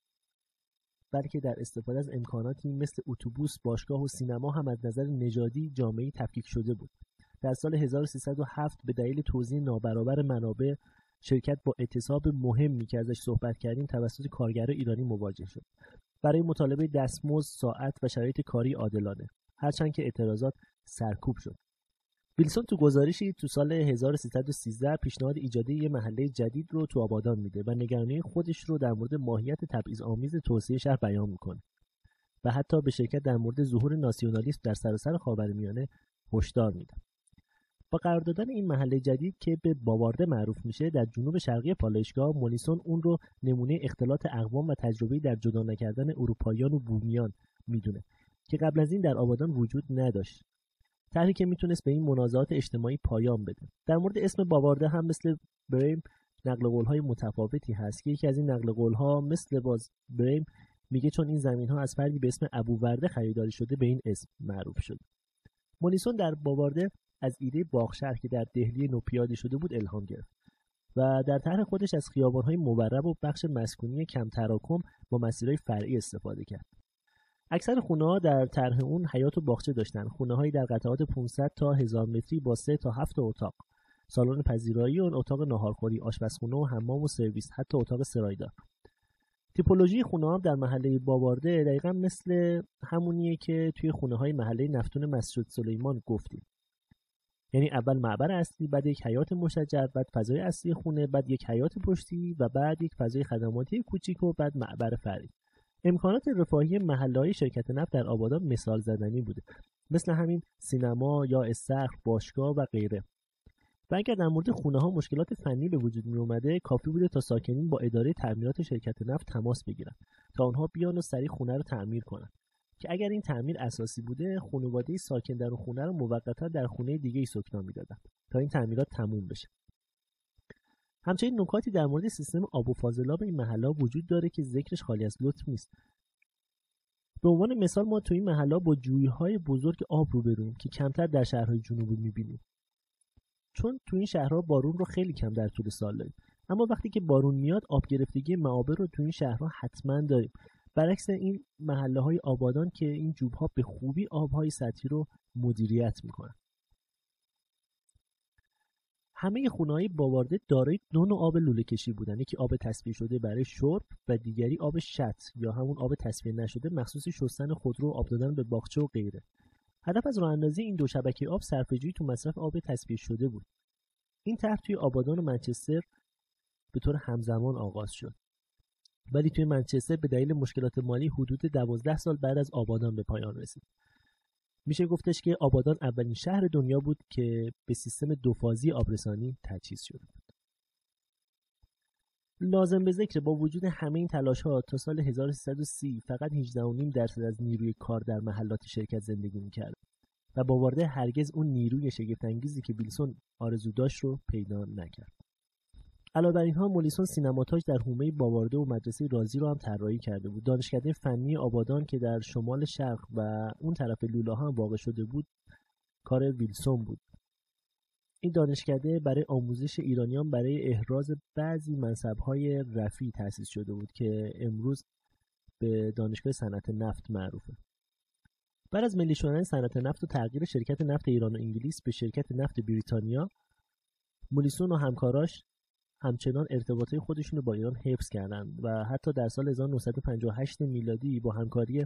بلکه در استفاده از امکاناتی مثل اتوبوس، باشگاه و سینما هم از نظر نژادی جامعه تفکیک شده بود. در سال 1307 به دلیل توزیع نابرابر منابع شرکت با اعتصاب مهمی که ازش صحبت کردیم توسط کارگرای ایرانی مواجه شد. برای مطالبه دستمزد، ساعت و شرایط کاری عادلانه. هرچند که اعتراضات سرکوب شد. ویلسون تو گزارشی تو سال 1313 پیشنهاد ایجاد یه محله جدید رو تو آبادان میده و نگرانی خودش رو در مورد ماهیت تبعیض آمیز توسعه شهر بیان می‌کنه. و حتی به شرکت در مورد ظهور ناسیونالیسم در سراسر خاورمیانه هشدار میده. با قرار دادن این محله جدید که به باوارده معروف میشه در جنوب شرقی پالایشگاه مولیسون اون رو نمونه اختلاط اقوام و تجربه در جدا نکردن اروپاییان و بومیان می‌دونه که قبل از این در آبادان وجود نداشت. طرحی که می‌تونست به این منازعات اجتماعی پایان بده. در مورد اسم باوارده هم مثل بریم نقل قول های متفاوتی هست که یکی از این نقل قول ها مثل باز بریم میگه چون این زمین ها از فردی به اسم ابوورده خریداری شده به این اسم معروف شد. مونیسون در باوارده از ایده باغشهر که در دهلی نو پیاده شده بود الهام گرفت و در طرح خودش از خیابانهای مورب و بخش مسکونی کم تراکم با مسیرهای فرعی استفاده کرد. اکثر خونه ها در طرح اون حیات و باغچه داشتن. خونه هایی در قطعات 500 تا 1000 متری با 3 تا 7 اتاق. سالن پذیرایی و اتاق ناهارخوری آشپزخونه و حمام و سرویس حتی اتاق سرایدار. تیپولوژی خونه هم در محله باوارده دقیقا مثل همونیه که توی خونه های محله نفتون مسجد سلیمان گفتیم. یعنی اول معبر اصلی بعد یک حیات مشجر بعد فضای اصلی خونه بعد یک حیات پشتی و بعد یک فضای خدماتی کوچیک و بعد معبر فرعی امکانات رفاهی محله شرکت نفت در آبادان مثال زدنی بوده. مثل همین سینما یا استخر باشگاه و غیره. و اگر در مورد خونه ها مشکلات فنی به وجود می اومده کافی بوده تا ساکنین با اداره تعمیرات شرکت نفت تماس بگیرن تا آنها بیان و سریع خونه رو تعمیر کنند. که اگر این تعمیر اساسی بوده خانواده ساکن در اون خونه رو موقتا در خونه دیگه ای سکنا می‌دادن تا این تعمیرات تموم بشه. همچنین نکاتی در مورد سیستم آب و فاضلاب این محلا وجود داره که ذکرش خالی از لطف نیست. به عنوان مثال ما تو این محلا با های بزرگ آب رو برویم که کمتر در شهرهای جنوبی می‌بینیم. چون تو این شهرها بارون رو خیلی کم در طول سال داریم. اما وقتی که بارون میاد آب گرفتگی معابر رو تو این شهرها حتما داریم. برعکس این محله های آبادان که این جوب ها به خوبی آبهای سطحی رو مدیریت می‌کنن. همه خونه‌های باوارده دارای دو نوع آب لوله کشی بودن. یکی آب تصفیه شده برای شرب و دیگری آب شط یا همون آب تصفیه نشده مخصوص شستن خودرو و آب دادن به باغچه و غیره. هدف از راه اندازی این دو شبکه آب صرفه‌جویی تو مصرف آب تصفیه شده بود. این طرح توی آبادان و منچستر به طور همزمان آغاز شد. ولی توی منچستر به دلیل مشکلات مالی حدود دوازده سال بعد از آبادان به پایان رسید. میشه گفتش که آبادان اولین شهر دنیا بود که به سیستم دوفازی آبرسانی تجهیز شده بود. لازم به ذکر با وجود همه این تلاش ها تا سال 1330 فقط 18.5 درصد از نیروی کار در محلات شرکت زندگی می‌کرد و با وارده هرگز اون نیروی شگفتانگیزی که بیلسون آرزو داشت رو پیدا نکرد. علاوه بر اینها مولیسون سینماتاژ در حومه باوارده و مدرسه رازی رو هم طراحی کرده بود. دانشکده فنی آبادان که در شمال شرق و اون طرف لولا هم واقع شده بود کار ویلسون بود. این دانشکده برای آموزش ایرانیان برای احراز بعضی منصبهای رفی تأسیس شده بود که امروز به دانشگاه صنعت نفت معروفه. بعد از ملی شدن صنعت نفت و تغییر شرکت نفت ایران و انگلیس به شرکت نفت بریتانیا مولیسون و همکاراش همچنان ارتباطه خودشون با ایران حفظ کردن و حتی در سال 1958 میلادی با همکاری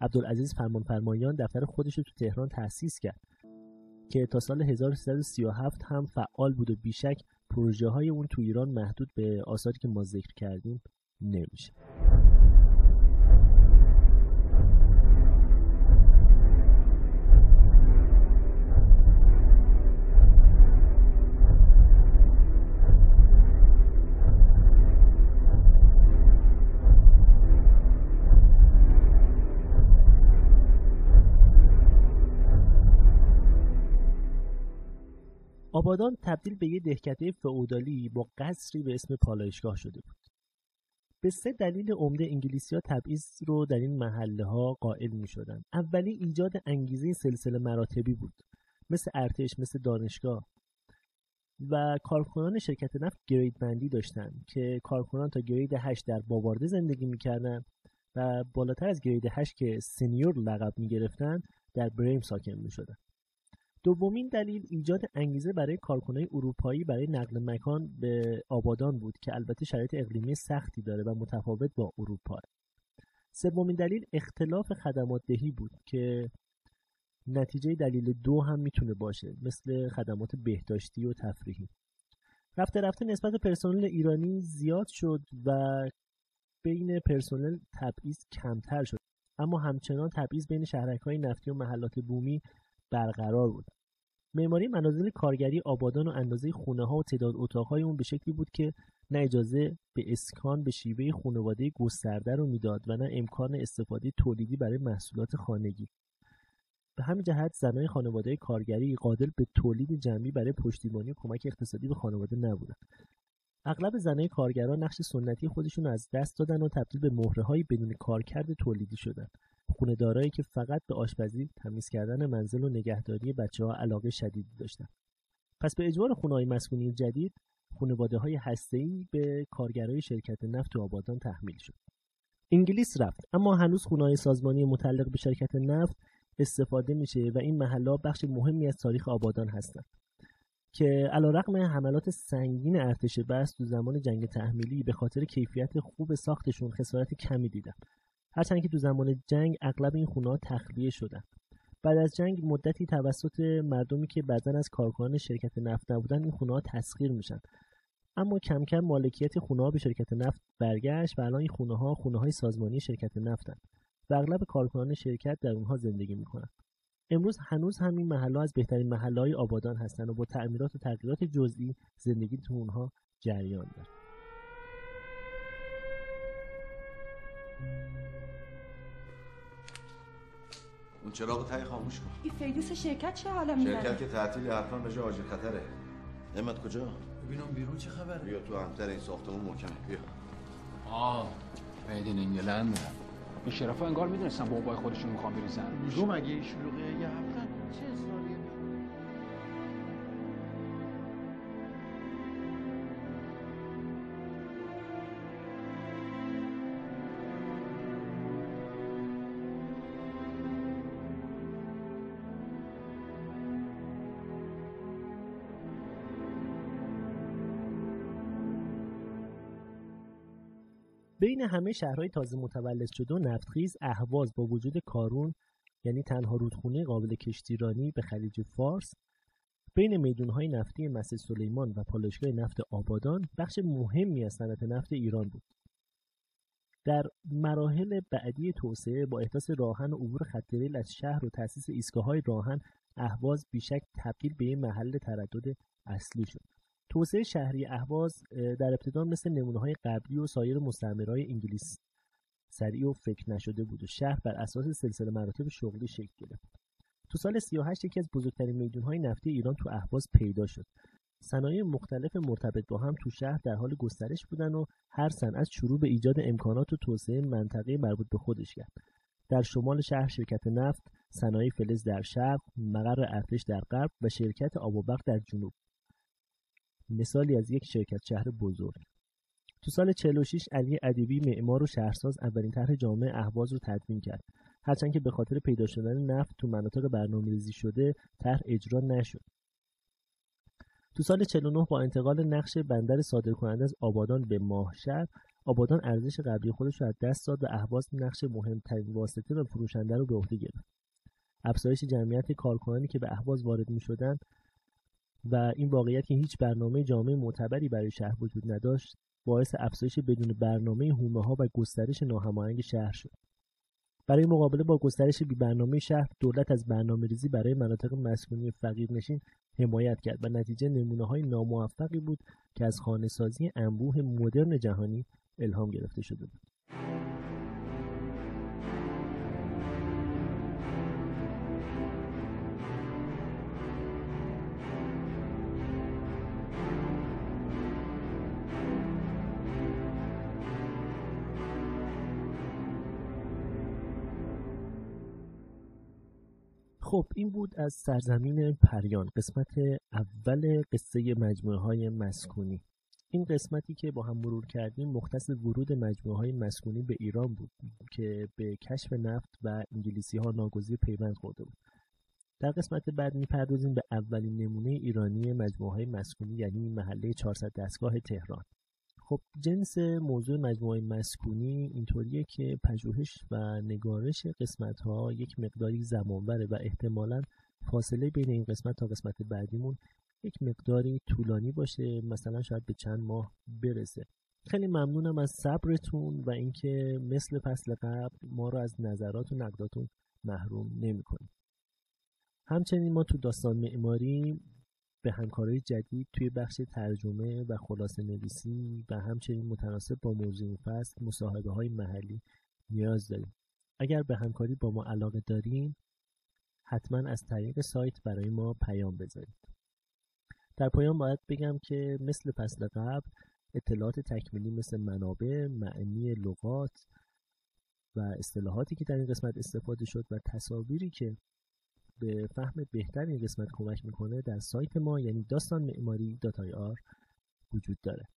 عبدالعزیز فرمانفرمایان دفتر خودش رو تو تهران تأسیس کرد که تا سال 1337 هم فعال بود و بیشک پروژه های اون تو ایران محدود به آثاری که ما ذکر کردیم نمیشه. آبادان تبدیل به یه دهکده فئودالی با قصری به اسم پالایشگاه شده بود. به سه دلیل عمده انگلیسی ها تبعیض رو در این محله ها قائل می شدن. اولی ایجاد انگیزه سلسله مراتبی بود مثل ارتش مثل دانشگاه. و کارکنان شرکت نفت گرید بندی داشتن که کارکنان تا گرید 8 در باوارده زندگی می‌کردن و بالاتر از گرید 8 که سنیور لقب می‌گرفتن در بریم ساکن می‌شدن دومین دلیل ایجاد انگیزه برای کارکنان اروپایی برای نقل مکان به آبادان بود که البته شرایط اقلیمی سختی داره و متفاوت با اروپا. سومین دلیل اختلاف خدمات دهی بود که نتیجه دلیل دو هم می‌تونه باشه مثل خدمات بهداشتی و تفریحی. رفته رفته نسبت پرسنل ایرانی زیاد شد و بین پرسنل تبعیض کمتر شد. اما همچنان تبعیض بین شهرک های نفتی و محلات بومی برقرار بود. معماری منازل کارگری آبادان و اندازه خونه ها و تعداد اتاقهای اون به شکلی بود که نه اجازه به اسکان به شیوه خانواده گسترده رو می‌داد و نه امکان استفاده تولیدی برای محصولات خانگی. به همین جهت زنای خانواده کارگری قادر به تولید جمعی برای پشتیبانی و کمک اقتصادی به خانواده نبودند اغلب زنای کارگران نقش سنتی خودشون از دست دادن و تبدیل به مهره بدون کارکرد تولیدی شدن خونهدارایی که فقط به آشپزی تمیز کردن منزل و نگهداری بچه ها علاقه شدیدی داشتن. پس به اجبار خونه های مسکونی جدید خانواده های هسته‌ای به کارگرای شرکت نفت و آبادان تحمیل شد. انگلیس رفت اما هنوز خونه سازمانی متعلق به شرکت نفت استفاده میشه و این محلا بخش مهمی از تاریخ آبادان هستند که علیرغم حملات سنگین ارتش بس تو زمان جنگ تحمیلی به خاطر کیفیت خوب ساختشون خسارت کمی دیدن. هرچند که تو زمان جنگ اغلب این خونه ها تخلیه شدن بعد از جنگ مدتی توسط مردمی که بعضا از کارکنان شرکت نفت نبودن این خونه ها تسخیر میشن. اما کم کم مالکیت خونه ها به شرکت نفت برگشت و الان این خونه ها خونه های سازمانی شرکت نفتن و اغلب کارکنان شرکت در اونها زندگی می‌کنن. امروز هنوز همین محله از بهترین محله های آبادان هستن و با تعمیرات و تغییرات جزئی زندگی تو اونها جریان داره. اون چراغ تای خاموش کن. این فیدوس شرکت چه حالا میداره شرکت که تعطیل حتما به جای آجی خطره. نعمت کجا؟ ببینم بیرون چه خبره. بیا تو همتر این ساختمون محکمه. بیا. آه میدین انگلند. این شرفا انگار می‌دونستن بمبای خودشون می‌خوان بریزن. لزوم مگه شلوغه یه هفته. چه اصراریه بین همه شهرهای تازه متولد شده و نفتخیز اهواز با وجود کارون یعنی تنها رودخونه قابل کشتیرانی به خلیج فارس بین میدونهای نفتی مسجد سلیمان و پالایشگاه نفت آبادان بخش مهمی از صنعت نفت ایران بود. در مراحل بعدی توسعه با احداث راهن و عبور خط ریل از شهر و تأسیس ایستگاه‌های راهن اهواز بیشک تبدیل به محل تردد اصلی شد. توسعه شهری اهواز در ابتدا مثل نمونه های قبلی و سایر مستعمرهای انگلیس سریع و فکر نشده بود و شهر بر اساس سلسله مراتب شغلی شکل گرفت. تو سال 38 یکی از بزرگترین میدونهای نفتی ایران تو اهواز پیدا شد. صنایع مختلف مرتبط با هم تو شهر در حال گسترش بودن و هر صنعت شروع به ایجاد امکانات و توسعه منطقه مربوط به خودش کرد. در شمال شهر شرکت نفت صنایع فلز در شرق مقر ارتش در غرب و شرکت آب و برق در جنوب. مثالی از یک شرکت شهر بزرگ. تو سال 46 علی ادیبی معمار و شهرساز اولین طرح جامعه اهواز رو تدوین کرد. هرچند که به خاطر پیدا شدن نفت تو مناطق برنامه‌ریزی شده طرح اجرا نشد. تو سال 49 با انتقال نقش بندر صادرکننده از آبادان به ماهشهر آبادان ارزش قبلی خودش رو از دست داد و اهواز نقش مهمترین واسطه و فروشنده رو به عهده گرفت. افزایش جمعیت کارکنانی که به اهواز وارد می شدن و این واقعیت که هیچ برنامه جامعه معتبری برای شهر وجود نداشت باعث افزایش بدون برنامه هومه ها و گسترش ناهماهنگ شهر شد. برای مقابله با گسترش بی برنامه شهر دولت از برنامه ریزی برای مناطق مسکونی فقیرنشین حمایت کرد و نتیجه نمونه های ناموفقی بود که از خانه سازی انبوه مدرن جهانی الهام گرفته شده بود. خب این بود از سرزمین پریان قسمت اول قصه مجموعه های مسکونی. این قسمتی که با هم مرور کردیم مختص ورود مجموعه های مسکونی به ایران بود که به کشف نفت و انگلیسی ها ناگزیر پیوند خورده بود. در قسمت بعد می‌پردازیم به اولین نمونه ایرانی مجموعه های مسکونی یعنی محله 400 دستگاه تهران. خب جنس موضوع مجموعه مسکونی اینطوریه که پژوهش و نگارش قسمت ها یک مقداری زمان بره و احتمالا فاصله بین این قسمت تا قسمت بعدیمون یک مقداری طولانی باشه مثلا شاید به چند ماه برسه. خیلی ممنونم از صبرتون و اینکه مثل فصل قبل ما رو از نظرات و نقداتون محروم نمی‌کنید. همچنین ما تو داستان معماری به همکارای جدید توی بخش ترجمه و خلاصه نویسی و همچنین متناسب با موضوع فصل مصاحبه های محلی نیاز داریم. اگر به همکاری با ما علاقه دارین حتما از طریق سایت برای ما پیام بذارید. در پایان باید بگم که مثل فصل قبل اطلاعات تکمیلی مثل منابع، معنی لغات و اصطلاحاتی که در این قسمت استفاده شد و تصاویری که به فهم بهتر این قسمت کمک می‌کنه در سایت ما یعنی داستان معماری داتای آر وجود داره.